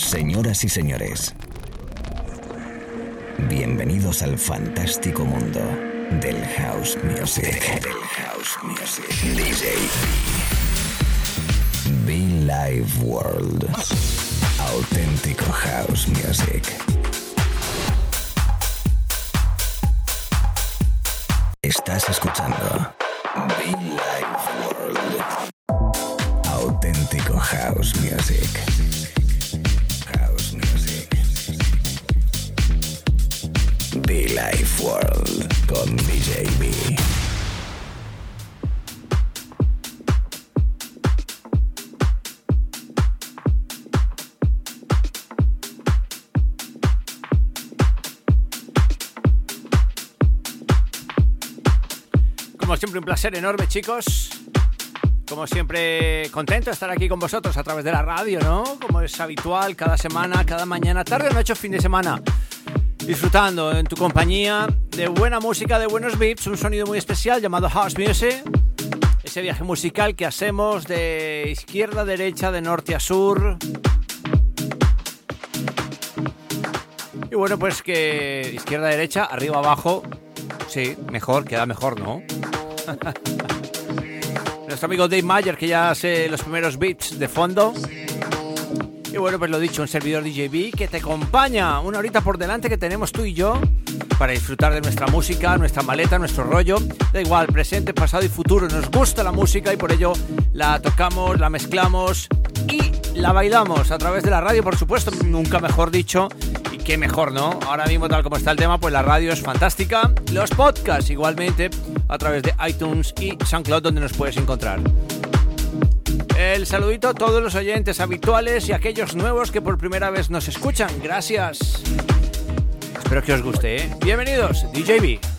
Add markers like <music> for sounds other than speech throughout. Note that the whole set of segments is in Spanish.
Señoras y señores, bienvenidos al fantástico mundo del house music. Del house music. DJ Be Live World. Auténtico house music. Estás escuchando Be Live World. Auténtico house music. Be Life World con DJ. Como siempre, un placer enorme, chicos. Como siempre, contento de estar aquí con vosotros a través de la radio, ¿no? Como es habitual, cada semana, cada mañana, tarde, noche, fin de semana. Disfrutando en tu compañía de buena música, de buenos beats, un sonido muy especial llamado House Music. Ese viaje musical que hacemos de izquierda a derecha, de norte a sur. Y bueno, pues que izquierda a derecha, arriba abajo. Sí, mejor, queda mejor, ¿no? <laughs> Nuestro amigo Dave Mayer que ya hace los primeros beats de fondo. Y bueno, pues lo dicho, un servidor DJB que te acompaña una horita por delante que tenemos tú y yo para disfrutar de nuestra música, nuestra maleta, nuestro rollo. Da igual, presente, pasado y futuro. Nos gusta la música y por ello la tocamos, la mezclamos y la bailamos a través de la radio, por supuesto, nunca mejor dicho. Y qué mejor, ¿no? Ahora mismo, tal como está el tema, pues la radio es fantástica. Los podcasts igualmente a través de iTunes y SoundCloud donde nos puedes encontrar. El saludito a todos los oyentes habituales y aquellos nuevos que por primera vez nos escuchan. Gracias. Espero que os guste, ¿eh? Bienvenidos, DJB.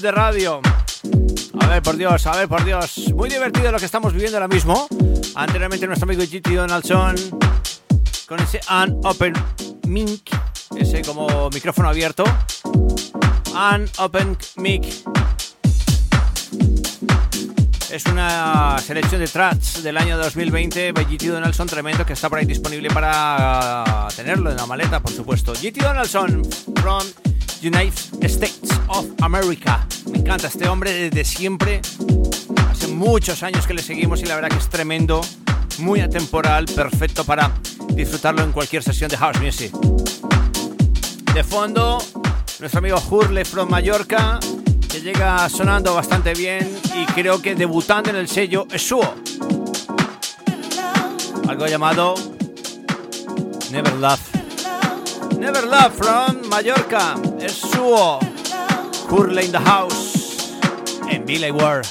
De radio. A ver, por Dios, a ver, por Dios. Muy divertido lo que estamos viviendo ahora mismo. Anteriormente nuestro amigo GT Donaldson con ese Open Mic, ese como micrófono abierto. Open Mic. Es una selección de tracks del año 2020 by GT Donaldson tremendo que está por ahí disponible para tenerlo en la maleta, por supuesto. GT Donaldson from United States of America. Me encanta este hombre desde siempre. Hace muchos años que le seguimos y la verdad que es tremendo, muy atemporal, perfecto para disfrutarlo en cualquier sesión de house music. De fondo, nuestro amigo Hurley from Mallorca, que llega sonando bastante bien y creo que debutando en el sello Suo. Algo llamado Never Love. Never Love from Mallorca. Es Suo. Hurley in the house. En Billy Ward.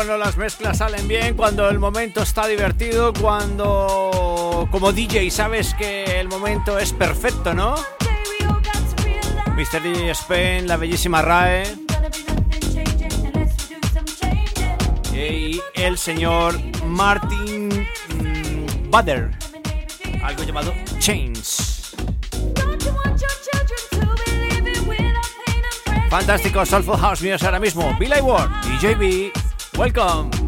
Cuando las mezclas salen bien, cuando el momento está divertido, cuando como DJ sabes que el momento es perfecto, ¿no? Mr. DJ Spain, la bellísima RAE y el señor Martin mm, Butter, algo llamado Chains. Fantástico Soulful House Music ahora mismo. Billy Ward, DJB, welcome.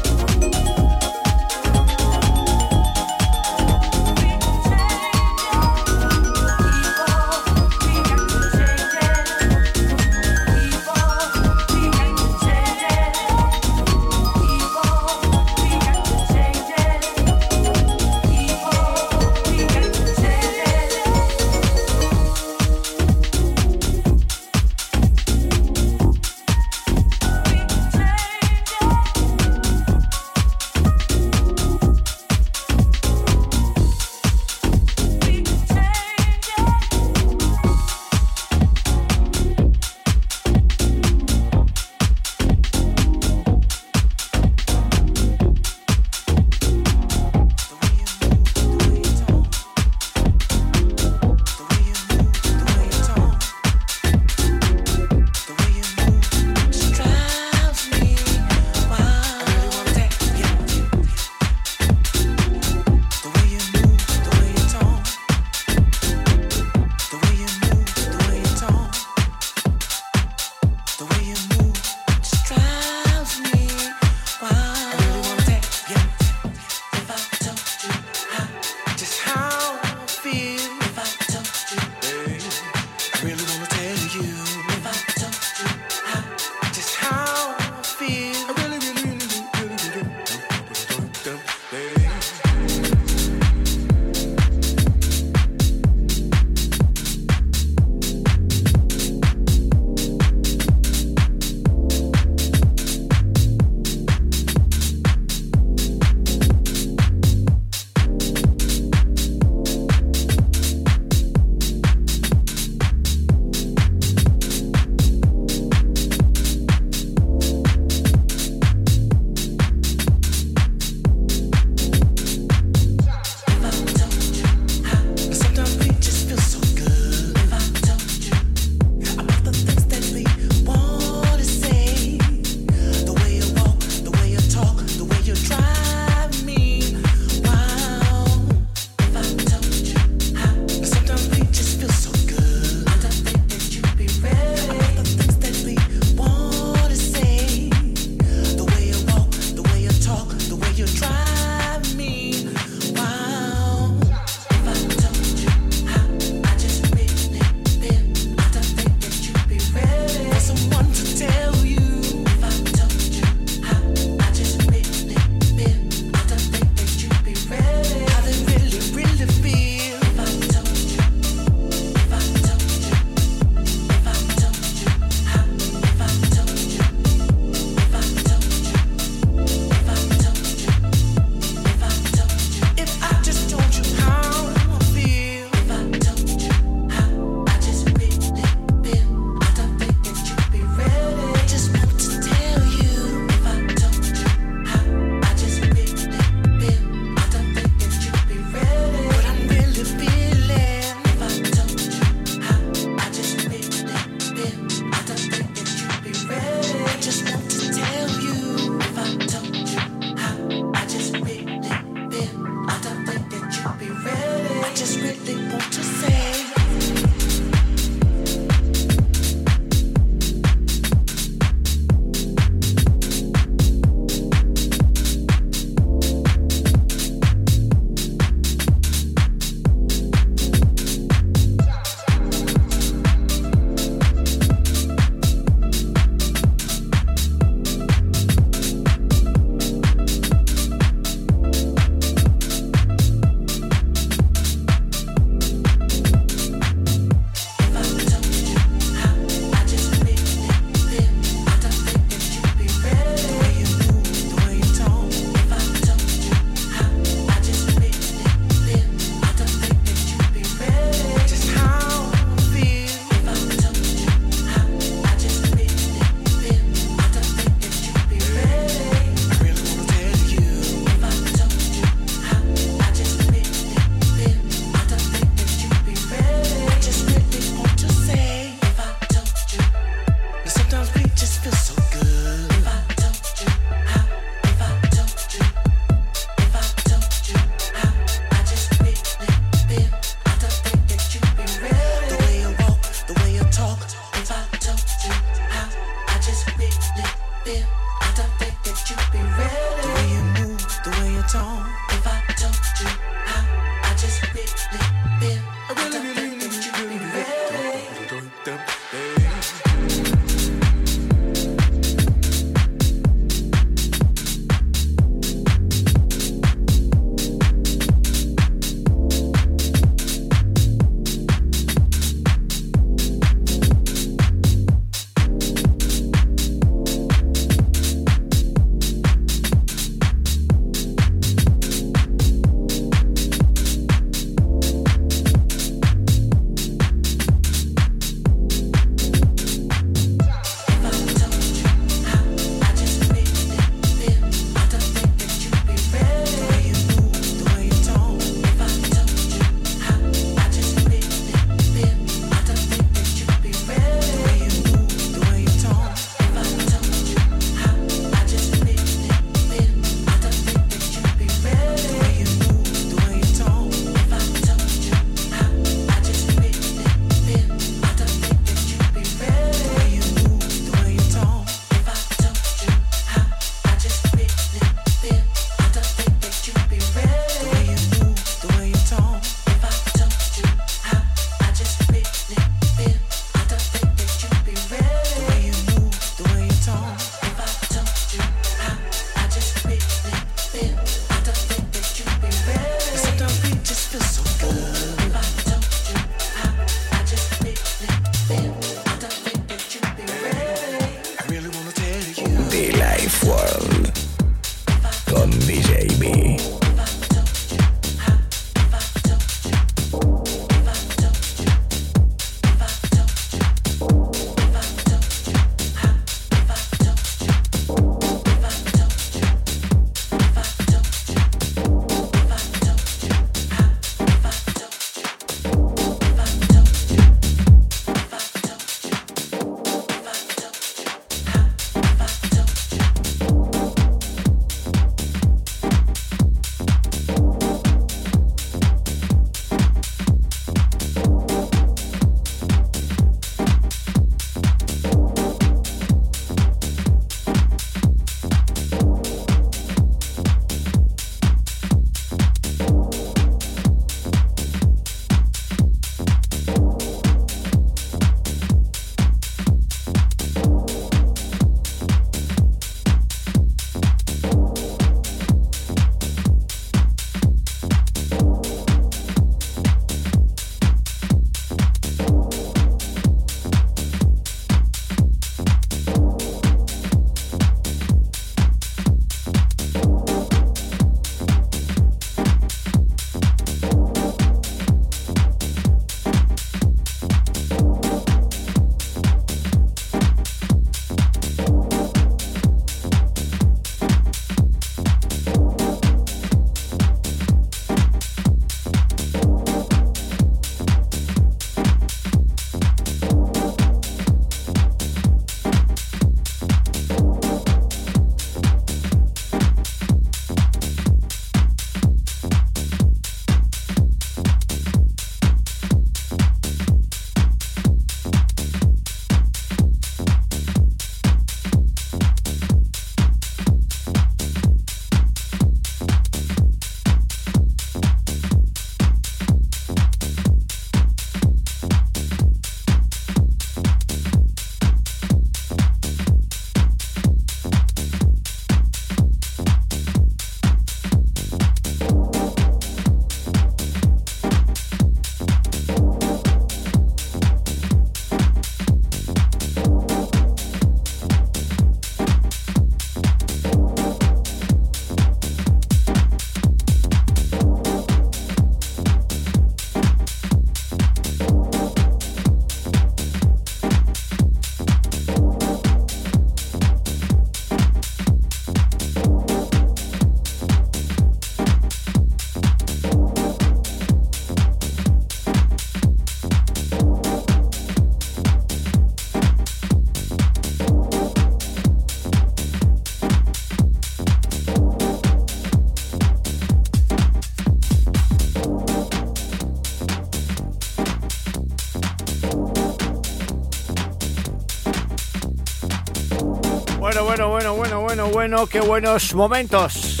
Bueno, bueno, bueno, bueno, bueno, bueno, qué buenos momentos.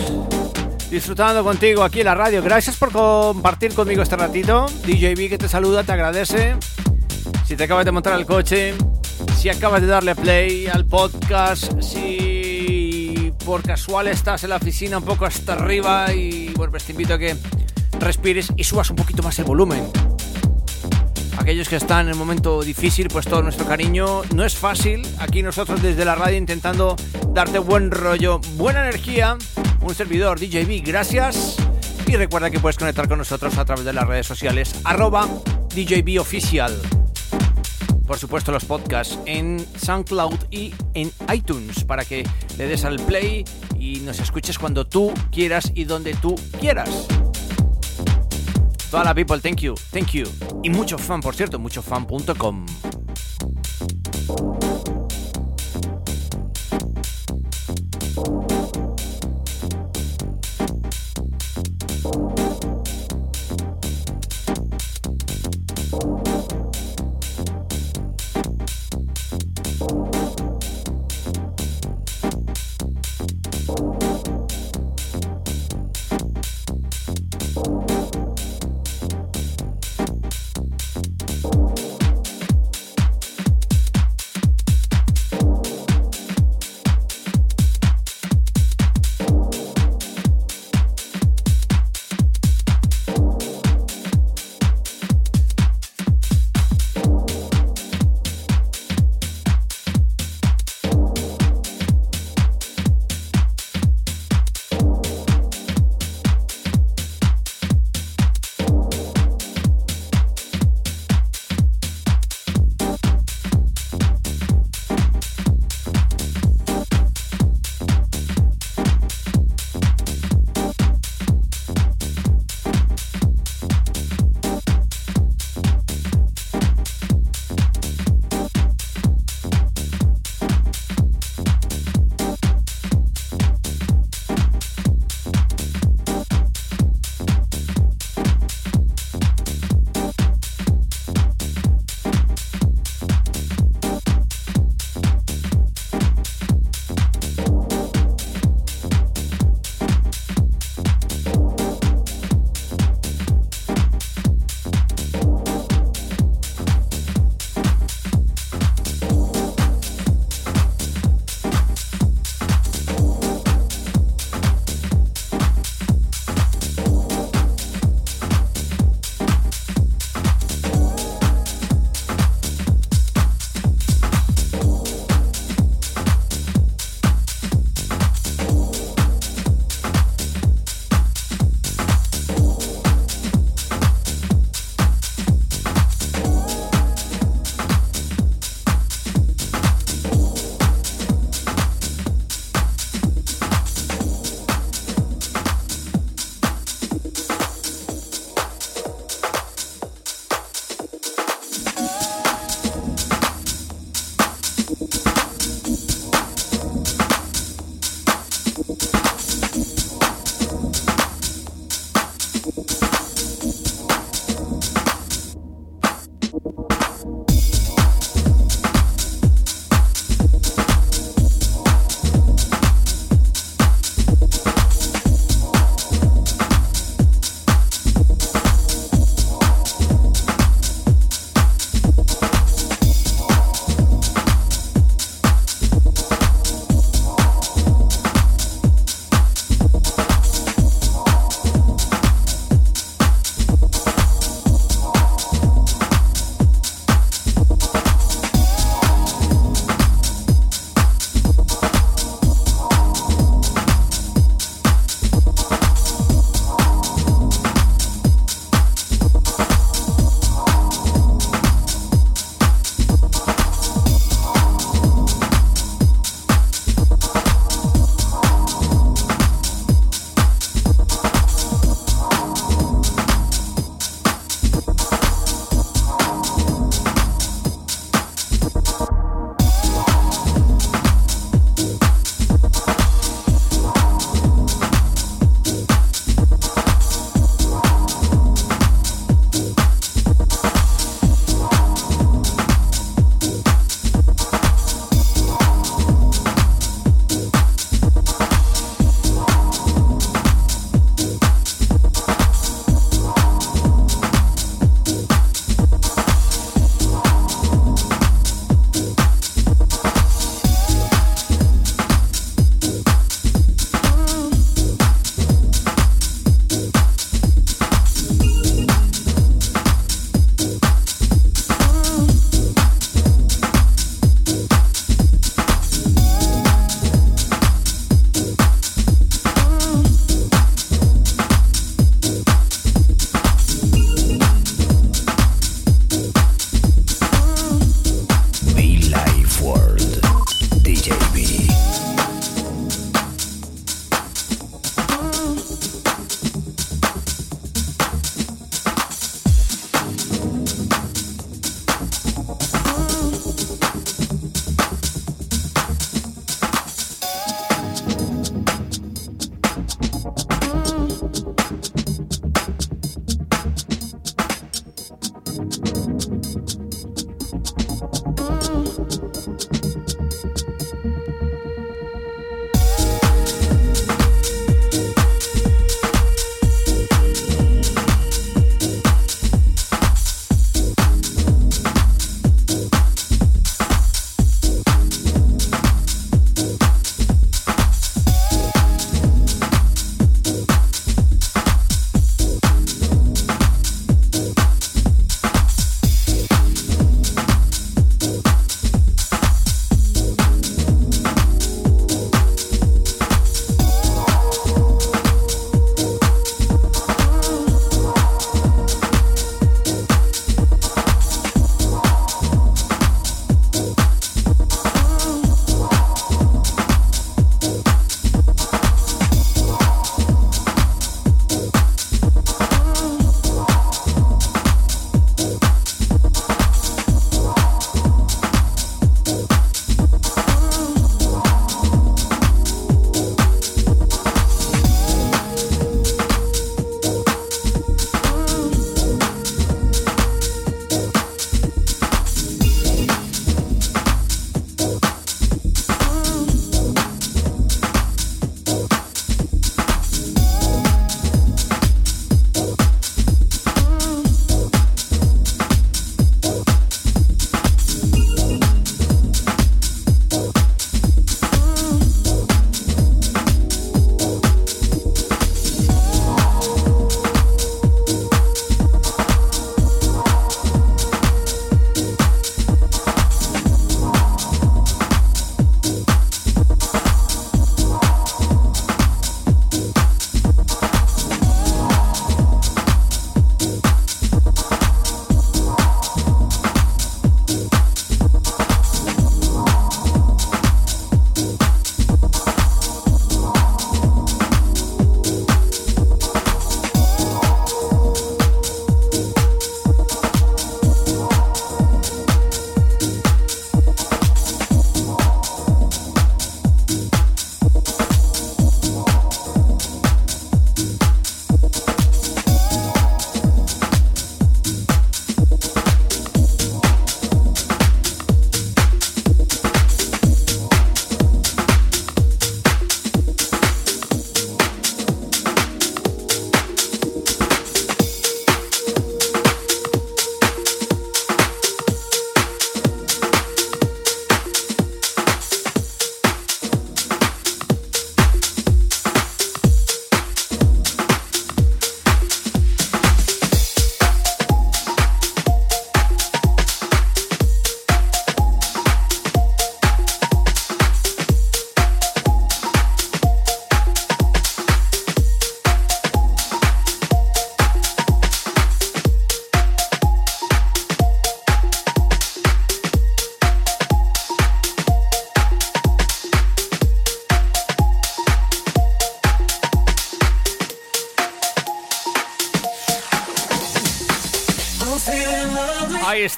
Disfrutando contigo aquí en la radio. Gracias por compartir conmigo este ratito. DJB que te saluda, te agradece. Si te acabas de montar al coche, si acabas de darle play al podcast, si por casual estás en la oficina un poco hasta arriba y bueno, pues te invito a que respires y subas un poquito más el volumen. Aquellos que están en el momento difícil, pues todo nuestro cariño. No es fácil. Aquí nosotros desde la radio intentando darte buen rollo, buena energía. Un servidor DJB, gracias. Y recuerda que puedes conectar con nosotros a través de las redes sociales arroba DJB Oficial. Por supuesto los podcasts en SoundCloud y en iTunes para que le des al play y nos escuches cuando tú quieras y donde tú quieras. Toda la people, thank you, thank you. Y mucho fan, por cierto, muchofan.com.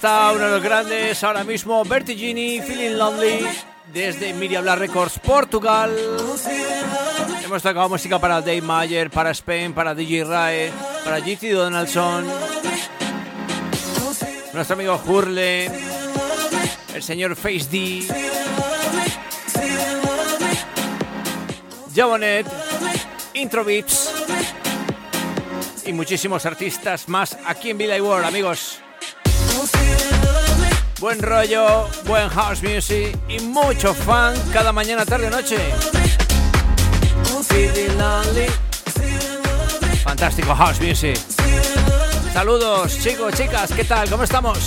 uno de los grandes ahora mismo, Vertigini, Feeling Lonely, desde Miriam Blas Records, Portugal. Hemos tocado música para Dave Mayer, para Spain, para DJ Rae, para GT Donaldson, nuestro amigo Hurle, el señor Face D, Javonet, Intro Beats y muchísimos artistas más aquí en Villa World, amigos. Buen rollo, buen house music y mucho fan cada mañana, tarde o noche. Fantástico house music. Saludos chicos, chicas, ¿qué tal? ¿Cómo estamos?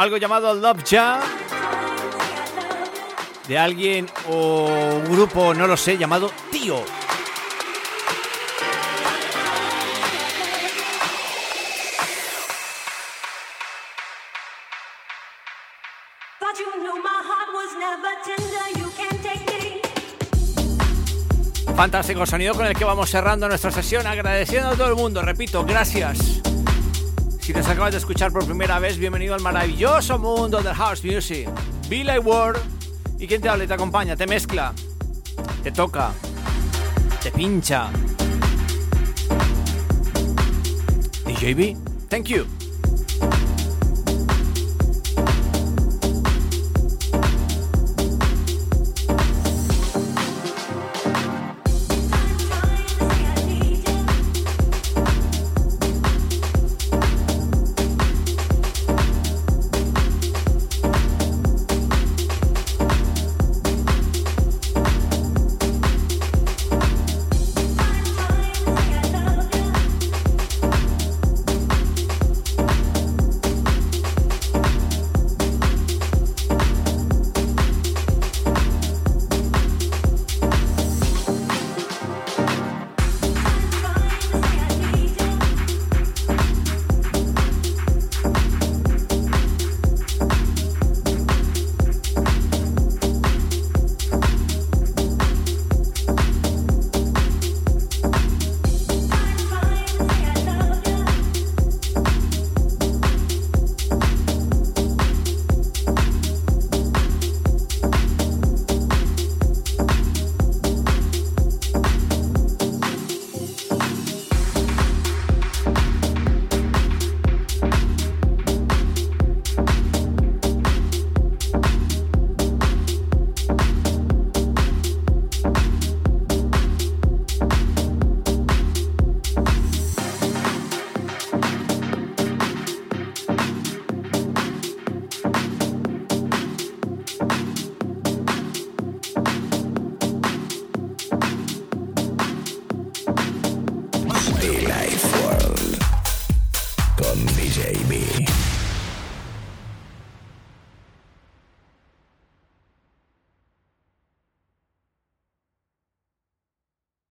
Algo llamado Love Jam de alguien o un grupo, no lo sé, llamado Tío. Fantástico sonido con el que vamos cerrando nuestra sesión, agradeciendo a todo el mundo, repito, gracias. Nos acabas de escuchar por primera vez, bienvenido al maravilloso mundo del house music. Billy Ward y quien te habla y te acompaña, te mezcla, te toca, te pincha. DJB, thank you.